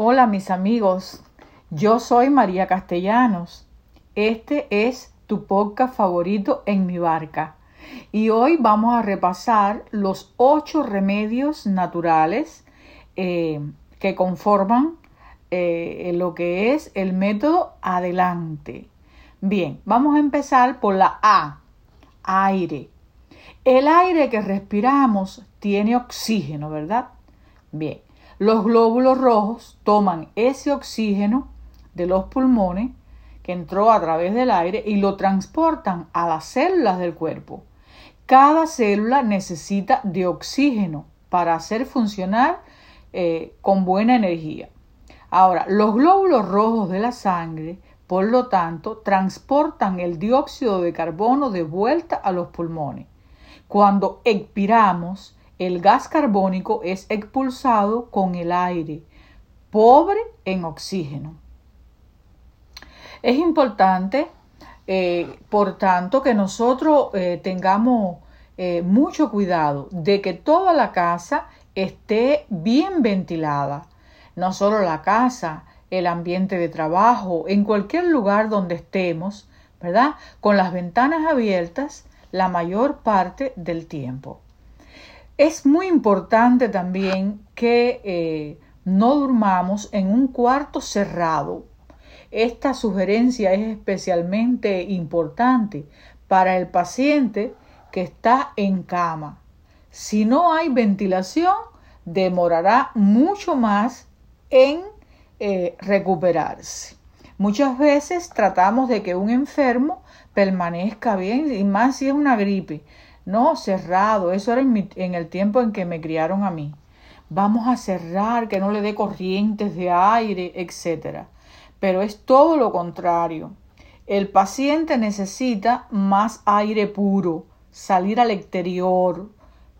Hola mis amigos, yo soy María Castellanos. Este es tu podcast favorito en mi barca. Y hoy vamos a repasar los ocho remedios naturales eh, que conforman eh, lo que es el método adelante. Bien, vamos a empezar por la A, aire. El aire que respiramos tiene oxígeno, ¿verdad? Bien, los glóbulos rojos toman ese oxígeno de los pulmones que entró a través del aire y lo transportan a las células del cuerpo. Cada célula necesita de oxígeno para hacer funcionar eh, con buena energía. Ahora, los glóbulos rojos de la sangre, por lo tanto, transportan el dióxido de carbono de vuelta a los pulmones. Cuando expiramos, el gas carbónico es expulsado con el aire, pobre en oxígeno. Es importante, eh, por tanto, que nosotros eh, tengamos eh, mucho cuidado de que toda la casa esté bien ventilada. No solo la casa, el ambiente de trabajo, en cualquier lugar donde estemos, ¿verdad? Con las ventanas abiertas la mayor parte del tiempo. Es muy importante también que no durmamos en un cuarto cerrado esta sugerencia es especialmente importante para el paciente que está en cama. Si no hay ventilación, demorará mucho más en eh, recuperarse. Muchas veces tratamos de que un enfermo permanezca bien, y más si es una gripe. No, cerrado, eso era en, el tiempo en que me criaron a mí. Vamos a cerrar, que no le dé corrientes de aire, etcétera pero es todo lo contrario. El paciente necesita más aire puro, salir al exterior,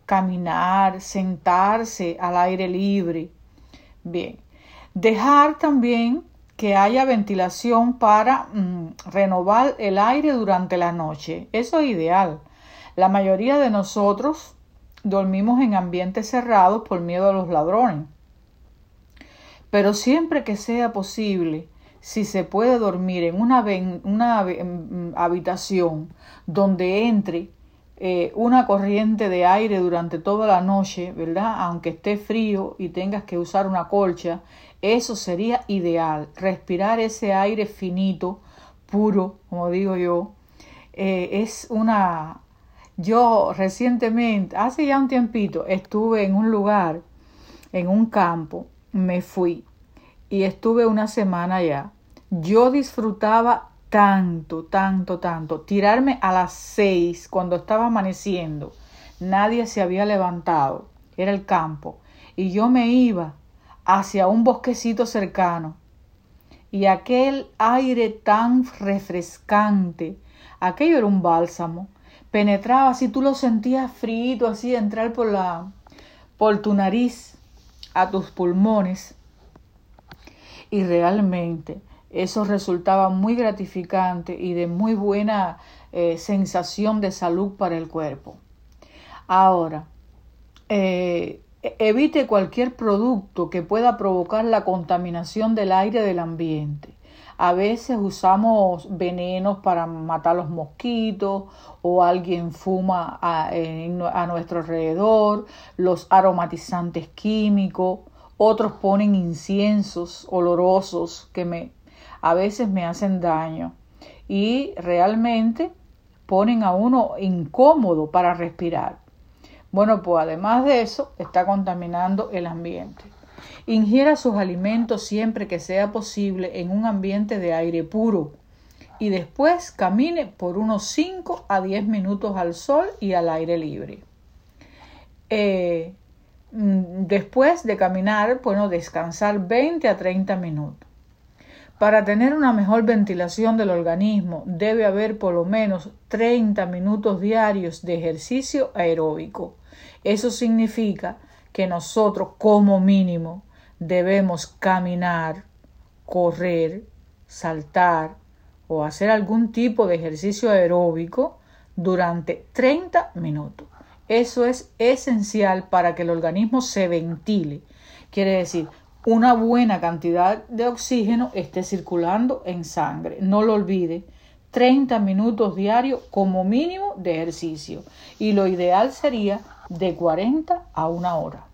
caminar, sentarse al aire libre. Bien, dejar también que haya ventilación para mm, renovar el aire durante la noche. Eso es ideal. La mayoría de nosotros dormimos en ambientes cerrados por miedo a los ladrones. Pero siempre que sea posible, si se puede dormir en una, una mm, habitación donde entre eh, una corriente de aire durante toda la noche, ¿verdad? Aunque esté frío y tengas que usar una colcha, eso sería ideal. Respirar ese aire finito, puro, como digo yo, eh, es una... Yo recientemente, hace ya un tiempito, estuve en un lugar, en un campo, me fui y estuve una semana allá. Yo disfrutaba tanto, tanto, tanto. Tirarme a las seis cuando estaba amaneciendo. Nadie se había levantado. Era el campo. Y yo me iba hacia un bosquecito cercano. Y aquel aire tan refrescante, aquello era un bálsamo, penetraba así, tú lo sentías frío, así, entrar por la, por tu nariz, a tus pulmones y realmente eso resultaba muy gratificante y de muy buena eh, sensación de salud para el cuerpo. Ahora, eh, evite cualquier producto que pueda provocar la contaminación del aire del ambiente. A veces usamos venenos para matar los mosquitos o alguien fuma a, a nuestro alrededor, los aromatizantes químicos otros ponen inciensos olorosos que me, a veces me hacen daño y realmente ponen a uno incómodo para respirar. Bueno, pues además de eso, está contaminando el ambiente. Ingiera sus alimentos siempre que sea posible en un ambiente de aire puro y después camine por unos 5 a 10 minutos al sol y al aire libre. Eh, Mm, después de caminar, bueno, descansar 20 a 30 minutos. Para tener una mejor ventilación del organismo debe haber por lo menos 30 minutos diarios de ejercicio aeróbico. Eso significa que nosotros como mínimo debemos caminar, correr, saltar o hacer algún tipo de ejercicio aeróbico durante 30 minutos. Eso es esencial para que el organismo se ventile. Quiere decir, una buena cantidad de oxígeno esté circulando en sangre. No lo olvide, 30 minutos diarios como mínimo de ejercicio y lo ideal sería de 40 a una hora.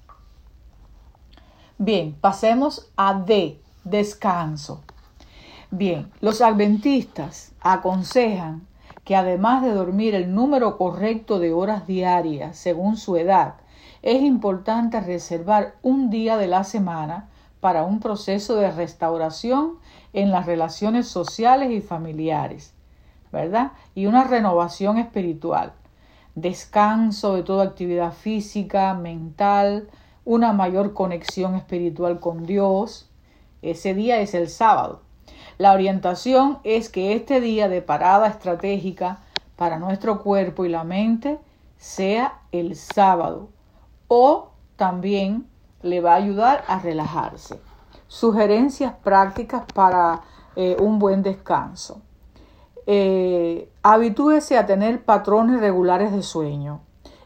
Bien, pasemos a D, descanso. Bien, los adventistas aconsejan que además de dormir el número correcto de horas diarias según su edad, es importante reservar un día de la semana para un proceso de restauración en las relaciones sociales y familiares, ¿verdad? Y una renovación espiritual, descanso de toda actividad física, mental, una mayor conexión espiritual con Dios. Ese día es el sábado. La orientación es que este día de parada estratégica para nuestro cuerpo y la mente sea el sábado o también le va a ayudar a relajarse. Sugerencias prácticas para eh, un buen descanso. Eh, habitúese a tener patrones regulares de sueño.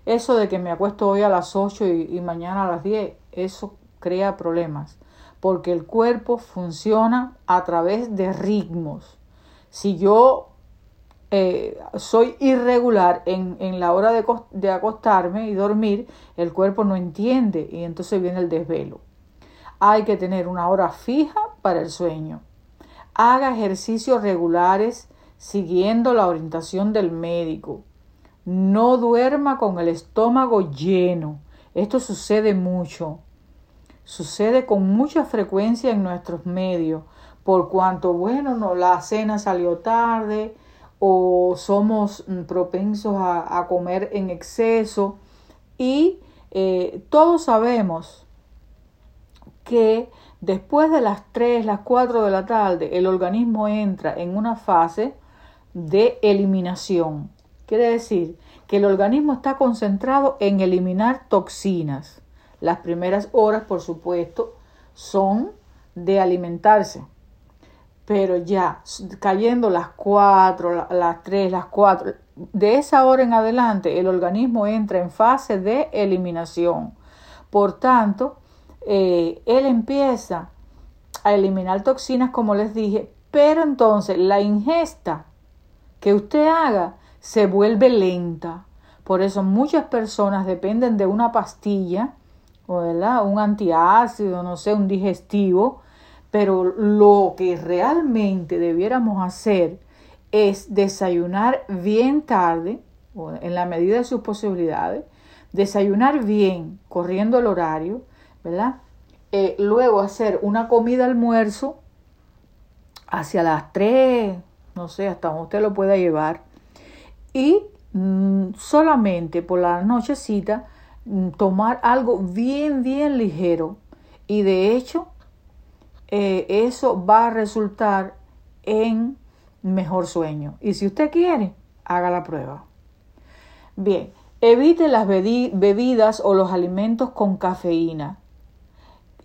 Eso de que me acuesto hoy a las 8 y, mañana a las 10, eso crea problemas, porque el cuerpo funciona a través de ritmos. Si yo eh, soy irregular en, en la hora de, de, acostarme y dormir, el cuerpo no entiende y entonces viene el desvelo. Hay que tener una hora fija para el sueño. Haga ejercicios regulares siguiendo la orientación del médico. No duerma con el estómago lleno. Esto sucede mucho. Sucede con mucha frecuencia en nuestros medios, por cuanto, bueno, no, la cena salió tarde, o somos mm, propensos a, comer en exceso y eh, todos sabemos que después de las 3, las 4 de la tarde el organismo entra en una fase de eliminación. Quiere decir que el organismo está concentrado en eliminar toxinas. Las primeras horas, por supuesto, son de alimentarse pero ya cayendo las cuatro, las tres, las cuatro, de esa hora en adelante el organismo entra en fase de eliminación. Por tanto, eh, él empieza a eliminar toxinas, como les dije, pero entonces la ingesta que usted haga se vuelve lenta. Por eso muchas personas dependen de una pastilla, ¿verdad? un antiácido, no sé, un digestivo, pero lo que realmente debiéramos hacer es desayunar bien tarde, en la medida de sus posibilidades, desayunar bien, corriendo el horario, ¿verdad? Eh, luego hacer una comida almuerzo hacia las 3, no sé, hasta donde usted lo pueda llevar, y mm, solamente por la nochecita mm, tomar algo bien, bien ligero. Y de hecho, eh, eso va a resultar en mejor sueño. Y si usted quiere, haga la prueba. Bien, evite las bebidas o los alimentos con cafeína.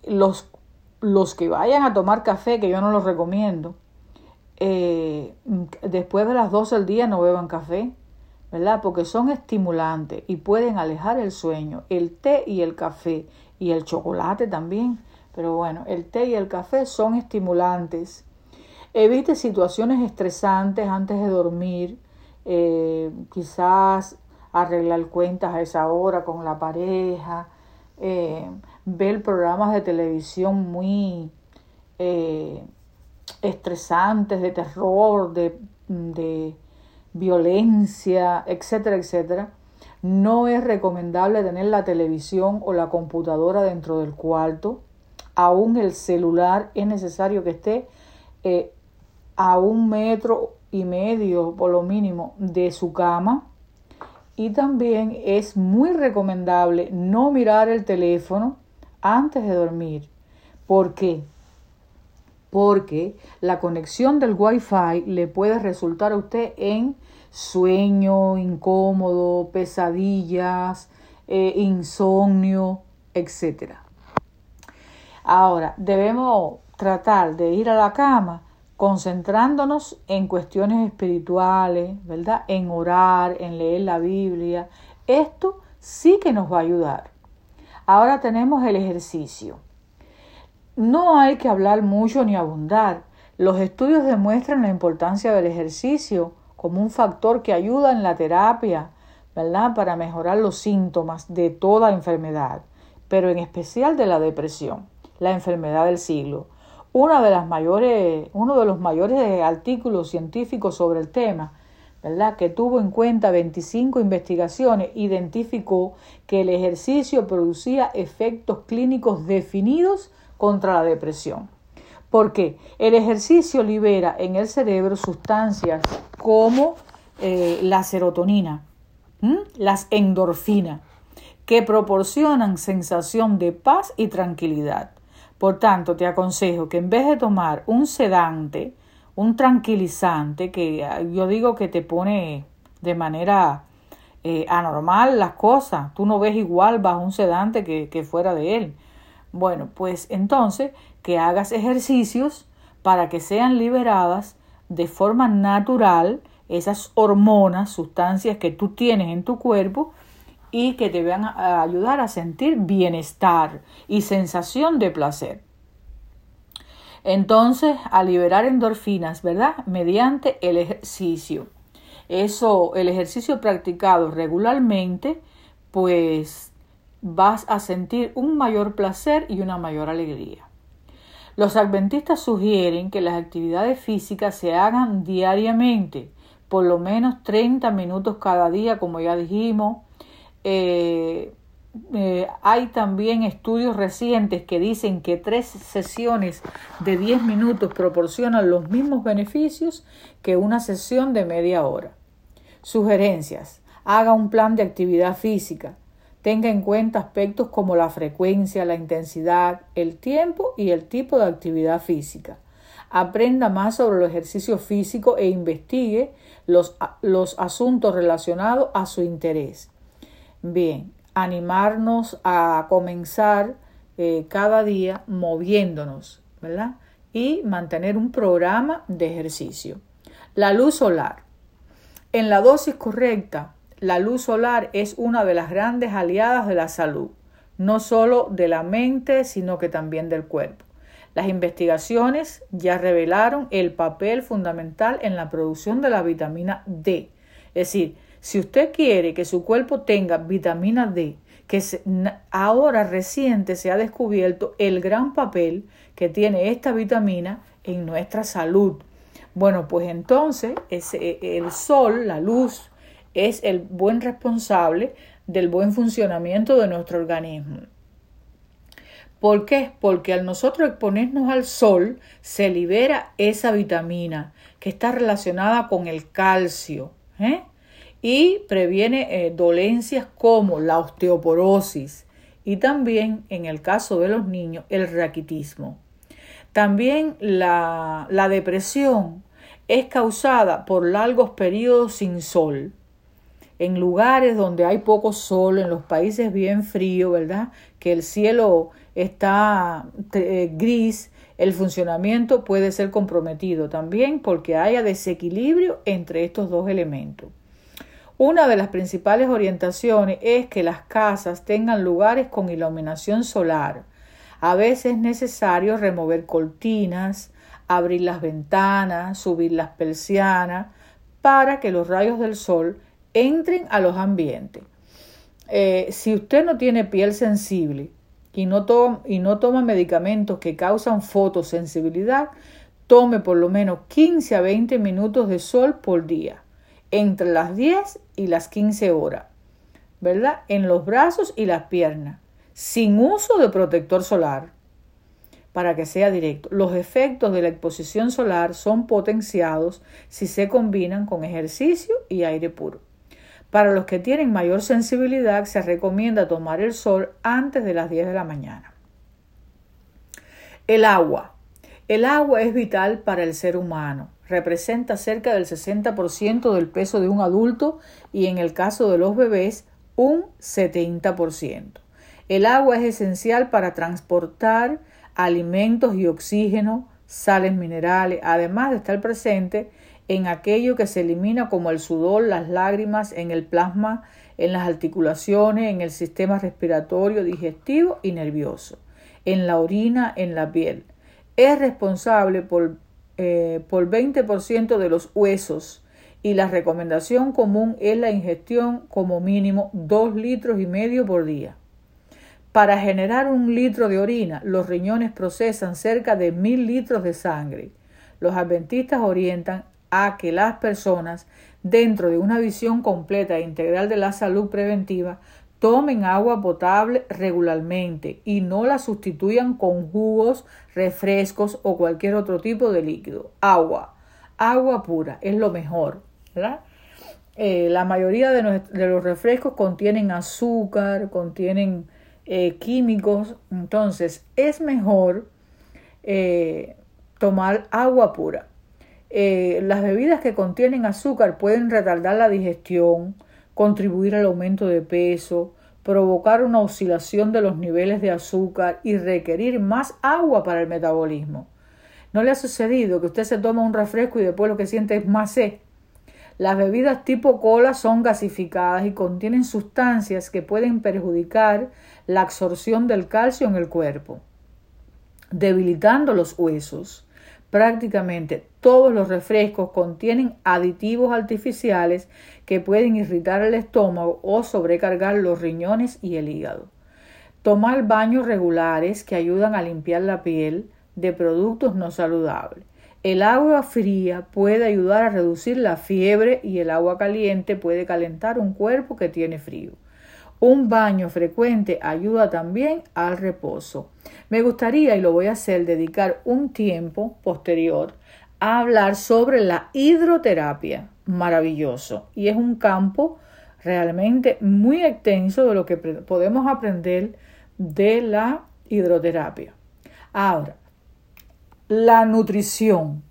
Los, los que vayan a tomar café, que yo no los recomiendo, eh, después de las 12 del día no beban café, ¿verdad? Porque son estimulantes y pueden alejar el sueño. El té y el café y el chocolate también pero bueno, el té y el café son estimulantes. Evite situaciones estresantes antes de dormir. Eh, quizás arreglar cuentas a esa hora con la pareja. Eh, ver programas de televisión muy estresantes, de terror, de, de violencia, etcétera, etcétera. No es recomendable tener la televisión o la computadora dentro del cuarto aún el celular es necesario que esté eh, a un metro y medio por lo mínimo de su cama y también es muy recomendable no mirar el teléfono antes de dormir. ¿Por qué? Porque la conexión del Wi-Fi le puede resultar a usted en sueño incómodo, pesadillas, eh, insomnio, etcétera. Ahora, debemos tratar de ir a la cama concentrándonos en cuestiones espirituales, ¿verdad? En orar, en leer la Biblia. Esto sí que nos va a ayudar. Ahora tenemos el ejercicio. No hay que hablar mucho ni abundar. Los estudios demuestran la importancia del ejercicio como un factor que ayuda en la terapia, ¿verdad? Para mejorar los síntomas de toda enfermedad, pero en especial de la depresión, la enfermedad del siglo. Una de las mayores, uno de los mayores artículos científicos sobre el tema, ¿verdad? que tuvo en cuenta 25 investigaciones, identificó que el ejercicio producía efectos clínicos definidos contra la depresión. Porque el ejercicio libera en el cerebro sustancias como eh, la serotonina, las endorfinas, que proporcionan sensación de paz y tranquilidad. Por tanto, te aconsejo que en vez de tomar un sedante, un tranquilizante, que ah, yo digo que te pone de manera eh, anormal las cosas, tú no ves igual bajo un sedante que, que fuera de él. Bueno, pues entonces que hagas ejercicios para que sean liberadas de forma natural esas hormonas, sustancias que tú tienes en tu cuerpo y que te van a ayudar a sentir bienestar y sensación de placer. Entonces, a liberar endorfinas, ¿verdad? Mediante el ejercicio. Eso, el ejercicio practicado regularmente, pues vas a sentir un mayor placer y una mayor alegría. Los adventistas sugieren que las actividades físicas se hagan diariamente, por lo menos 30 minutos cada día, como ya dijimos. Eh, eh, hay también estudios recientes que dicen que tres sesiones de 10 minutos proporcionan los mismos beneficios que una sesión de media hora. Sugerencias. Haga un plan de actividad física. Tenga en cuenta aspectos como la frecuencia, la intensidad, el tiempo y el tipo de actividad física. Aprenda más sobre el ejercicio físico e investigue los, los asuntos relacionados a su interés. Bien, animarnos a comenzar eh, cada día moviéndonos, ¿verdad? Y mantener un programa de ejercicio. La luz solar. En la dosis correcta, la luz solar es una de las grandes aliadas de la salud, no solo de la mente, sino que también del cuerpo. Las investigaciones ya revelaron el papel fundamental en la producción de la vitamina D. Es decir, si usted quiere que su cuerpo tenga vitamina D, que ahora reciente se ha descubierto el gran papel que tiene esta vitamina en nuestra salud. Bueno, pues entonces el sol, la luz, es el buen responsable del buen funcionamiento de nuestro organismo. ¿Por qué? Porque al nosotros exponernos al sol se libera esa vitamina que está relacionada con el calcio ¿eh? y previene eh, dolencias como la osteoporosis y también en el caso de los niños el raquitismo. También la, la depresión es causada por largos periodos sin sol en lugares donde hay poco sol, en los países bien fríos, ¿verdad? Que el cielo está eh, gris, el funcionamiento puede ser comprometido también porque haya desequilibrio entre estos dos elementos. Una de las principales orientaciones es que las casas tengan lugares con iluminación solar. A veces es necesario remover cortinas, abrir las ventanas, subir las persianas, para que los rayos del sol entren a los ambientes. Eh, si usted no tiene piel sensible y no, y no toma medicamentos que causan fotosensibilidad, tome por lo menos 15 a 20 minutos de sol por día, entre las 10 y las 15 horas, ¿verdad? En los brazos y las piernas, sin uso de protector solar, para que sea directo. Los efectos de la exposición solar son potenciados si se combinan con ejercicio y aire puro. Para los que tienen mayor sensibilidad se recomienda tomar el sol antes de las 10 de la mañana. El agua. El agua es vital para el ser humano. Representa cerca del 60% del peso de un adulto y en el caso de los bebés un 70%. El agua es esencial para transportar alimentos y oxígeno, sales minerales, además de estar presente en aquello que se elimina como el sudor, las lágrimas, en el plasma, en las articulaciones, en el sistema respiratorio, digestivo y nervioso. en la orina, en la piel. Es responsable por, eh, por 20% de los huesos y la recomendación común es la ingestión como mínimo 2 litros y medio por día. Para generar un litro de orina, los riñones procesan cerca de mil litros de sangre. Los adventistas orientan a que las personas, dentro de una visión completa e integral de la salud preventiva, tomen agua potable regularmente y no la sustituyan con jugos, refrescos o cualquier otro tipo de líquido. Agua, agua pura es lo mejor. Eh, la mayoría de, los refrescos contienen azúcar, contienen eh, químicos, entonces es mejor eh, tomar agua pura. Eh, las bebidas que contienen azúcar pueden retardar la digestión, contribuir al aumento de peso, provocar una oscilación de los niveles de azúcar y requerir más agua para el metabolismo. ¿No le ha sucedido que usted se toma un refresco y después lo que siente es más sed? Las bebidas tipo cola son gasificadas y contienen sustancias que pueden perjudicar la absorción del calcio en el cuerpo, debilitando los huesos. Prácticamente todos los refrescos contienen aditivos artificiales que pueden irritar el estómago o sobrecargar los riñones y el hígado. Tomar baños regulares que ayudan a limpiar la piel de productos no saludables. El agua fría puede ayudar a reducir la fiebre y el agua caliente puede calentar un cuerpo que tiene frío. Un baño frecuente ayuda también al reposo. Me gustaría, y lo voy a hacer, dedicar un tiempo posterior a hablar sobre la hidroterapia. Maravilloso. Y es un campo realmente muy extenso de lo que podemos aprender de la hidroterapia. Ahora, la nutrición.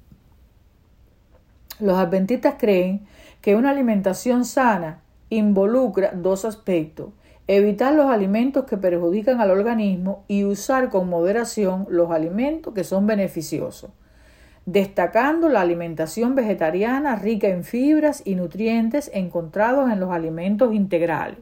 Los adventistas creen que una alimentación sana involucra dos aspectos evitar los alimentos que perjudican al organismo y usar con moderación los alimentos que son beneficiosos, destacando la alimentación vegetariana rica en fibras y nutrientes encontrados en los alimentos integrales.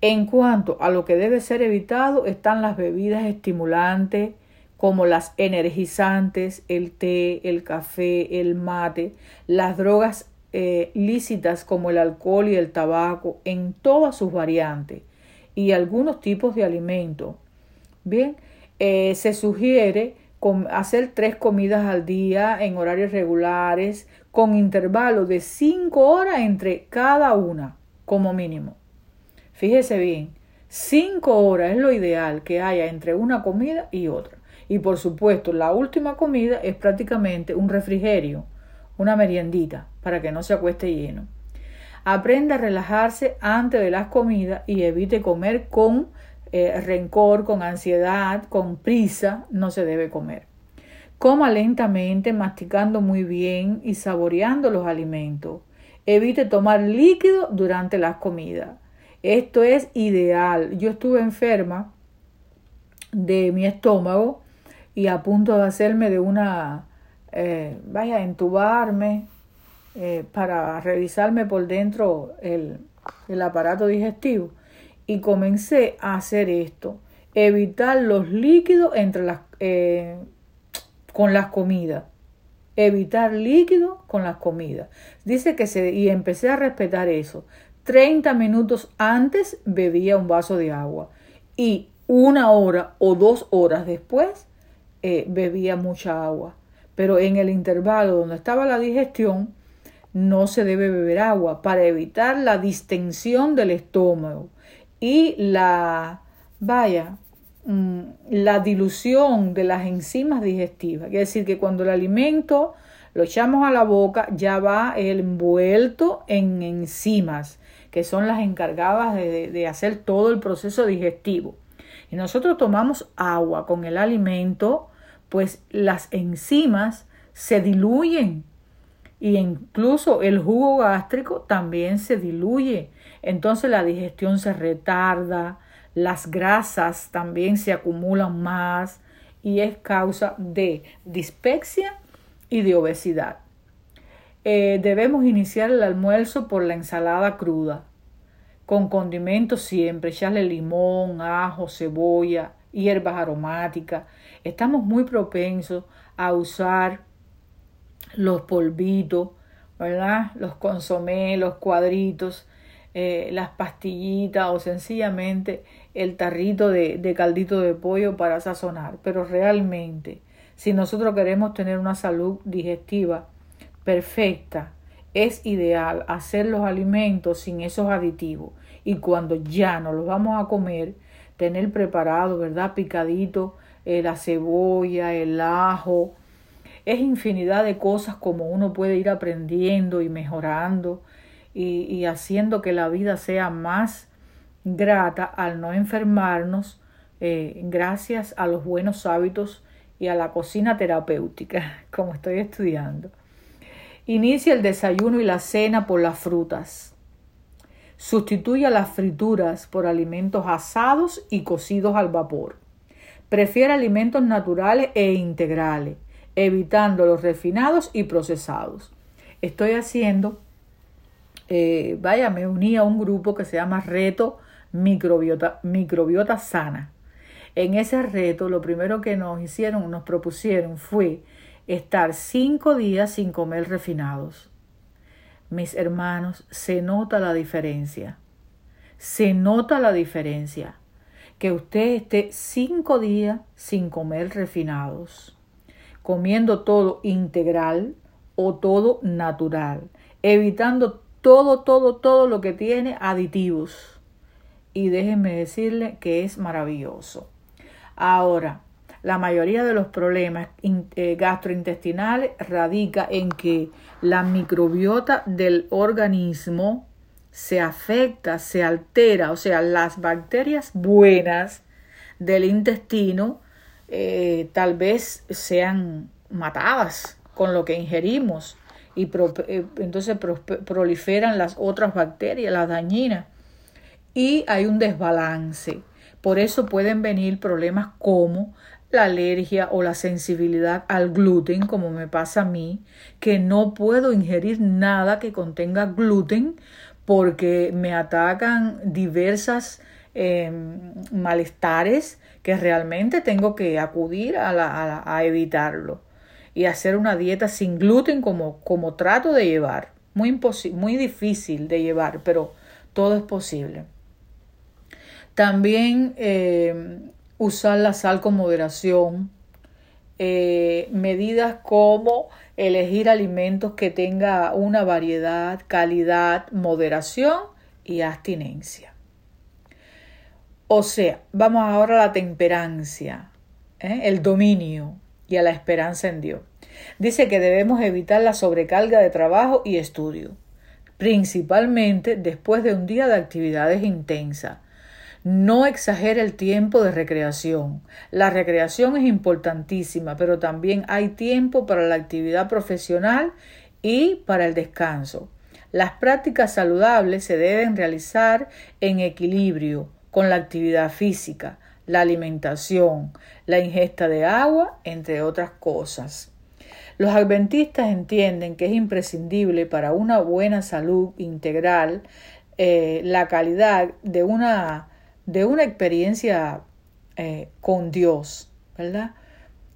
En cuanto a lo que debe ser evitado están las bebidas estimulantes como las energizantes, el té, el café, el mate, las drogas eh, lícitas como el alcohol y el tabaco en todas sus variantes y algunos tipos de alimentos. Bien, eh, se sugiere hacer tres comidas al día en horarios regulares con intervalos de cinco horas entre cada una como mínimo. Fíjese bien, cinco horas es lo ideal que haya entre una comida y otra. Y por supuesto, la última comida es prácticamente un refrigerio una meriendita para que no se acueste lleno. Aprenda a relajarse antes de las comidas y evite comer con eh, rencor, con ansiedad, con prisa, no se debe comer. Coma lentamente, masticando muy bien y saboreando los alimentos. Evite tomar líquido durante las comidas. Esto es ideal. Yo estuve enferma de mi estómago y a punto de hacerme de una eh, vaya entubarme eh, para revisarme por dentro el, aparato digestivo. Y comencé a hacer esto, evitar los líquidos entre las, eh, con las comidas. Evitar líquidos con las comidas. Dice que se, y empecé a respetar eso. 30 minutos antes bebía un vaso de agua y una hora o dos horas después bebía mucha agua pero en el intervalo donde estaba la digestión no se debe beber agua para evitar la distensión del estómago y la vaya mm, la dilución de las enzimas digestivas. Quiere decir que cuando el alimento lo echamos a la boca ya va envuelto en enzimas que son las encargadas de, de hacer todo el proceso digestivo. Y nosotros tomamos agua con el alimento, pues las enzimas se diluyen y incluso el jugo gástrico también se diluye. Entonces la digestión se retarda, las grasas también se acumulan más y es causa de dispepsia y de obesidad. Eh, debemos iniciar el almuerzo por la ensalada cruda, con condimentos siempre, echarle limón, ajo, cebolla hierbas aromáticas. Estamos muy propensos a usar los polvitos, ¿verdad? Los consomés, los cuadritos, eh, las pastillitas o sencillamente el tarrito de, de caldito de pollo para sazonar. Pero realmente, si nosotros queremos tener una salud digestiva perfecta, es ideal hacer los alimentos sin esos aditivos y cuando ya no los vamos a comer, tener preparado, ¿verdad? Picadito, eh, la cebolla, el ajo. Es infinidad de cosas como uno puede ir aprendiendo y mejorando y, haciendo que la vida sea más grata al no enfermarnos eh, gracias a los buenos hábitos y a la cocina terapéutica, como estoy estudiando. Inicia el desayuno y la cena por las frutas. Sustituya las frituras por alimentos asados y cocidos al vapor. Prefiere alimentos naturales e integrales, evitando los refinados y procesados. Estoy haciendo, eh, vaya, me uní a un grupo que se llama Reto Microbiota, Microbiota Sana. En ese reto, lo primero que nos hicieron, nos propusieron fue estar cinco días sin comer refinados. Mis hermanos, se nota la diferencia. Se nota la diferencia. Que usted esté cinco días sin comer refinados, comiendo todo integral o todo natural, evitando todo, todo, todo lo que tiene aditivos. Y déjenme decirle que es maravilloso. Ahora, la mayoría de los problemas eh, gastrointestinales radica en que la microbiota del organismo se afecta, se altera, o sea, las bacterias buenas del intestino eh, tal vez sean matadas con lo que ingerimos y eh, entonces proliferan las otras bacterias, las dañinas, y hay un desbalance. Por eso pueden venir problemas como la alergia o la sensibilidad al gluten, como me pasa a mí, que no puedo ingerir nada que contenga gluten porque me atacan diversas em, malestares que realmente tengo que acudir a, evitarlo y hacer una dieta sin gluten como, trato de llevar. Muy, muy difícil de llevar, pero todo es posible. También em, usar la sal con moderación, eh, medidas como elegir alimentos que tenga una variedad, calidad, moderación y abstinencia. O sea, vamos ahora a la temperancia, ¿eh? el dominio y a la esperanza en Dios. Dice que debemos evitar la sobrecarga de trabajo y estudio, principalmente después de un día de actividades intensas no exagere el tiempo de recreación. La recreación es importantísima, pero también hay tiempo para la actividad profesional y para el descanso. Las prácticas saludables se deben realizar en equilibrio con la actividad física, la alimentación, la ingesta de agua, entre otras cosas. Los adventistas entienden que es imprescindible para una buena salud integral eh, la calidad de una de una experiencia eh, con Dios, ¿verdad?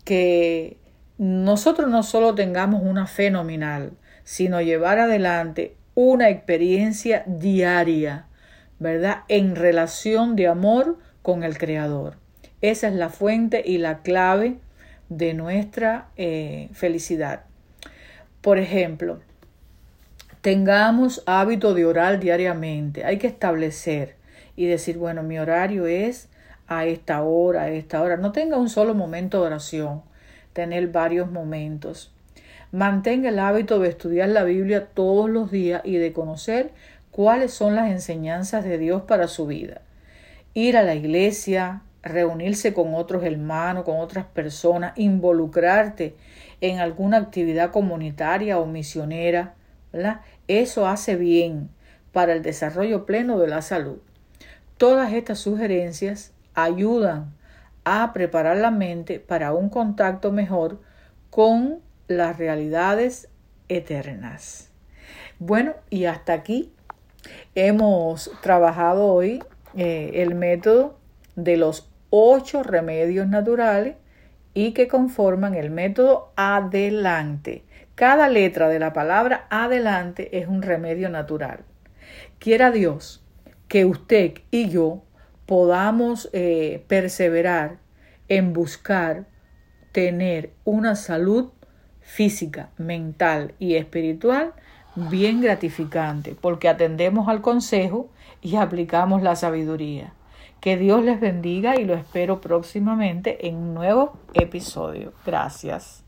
Que nosotros no solo tengamos una fe nominal, sino llevar adelante una experiencia diaria, ¿verdad? En relación de amor con el Creador. Esa es la fuente y la clave de nuestra eh, felicidad. Por ejemplo, tengamos hábito de orar diariamente. Hay que establecer y decir, bueno, mi horario es a esta hora, a esta hora. No tenga un solo momento de oración, tener varios momentos. Mantenga el hábito de estudiar la Biblia todos los días y de conocer cuáles son las enseñanzas de Dios para su vida. Ir a la iglesia, reunirse con otros hermanos, con otras personas, involucrarte en alguna actividad comunitaria o misionera, ¿verdad? Eso hace bien para el desarrollo pleno de la salud. Todas estas sugerencias ayudan a preparar la mente para un contacto mejor con las realidades eternas. Bueno, y hasta aquí hemos trabajado hoy eh, el método de los ocho remedios naturales y que conforman el método adelante. Cada letra de la palabra adelante es un remedio natural. Quiera Dios que usted y yo podamos eh, perseverar en buscar tener una salud física, mental y espiritual bien gratificante, porque atendemos al consejo y aplicamos la sabiduría. Que Dios les bendiga y lo espero próximamente en un nuevo episodio. Gracias.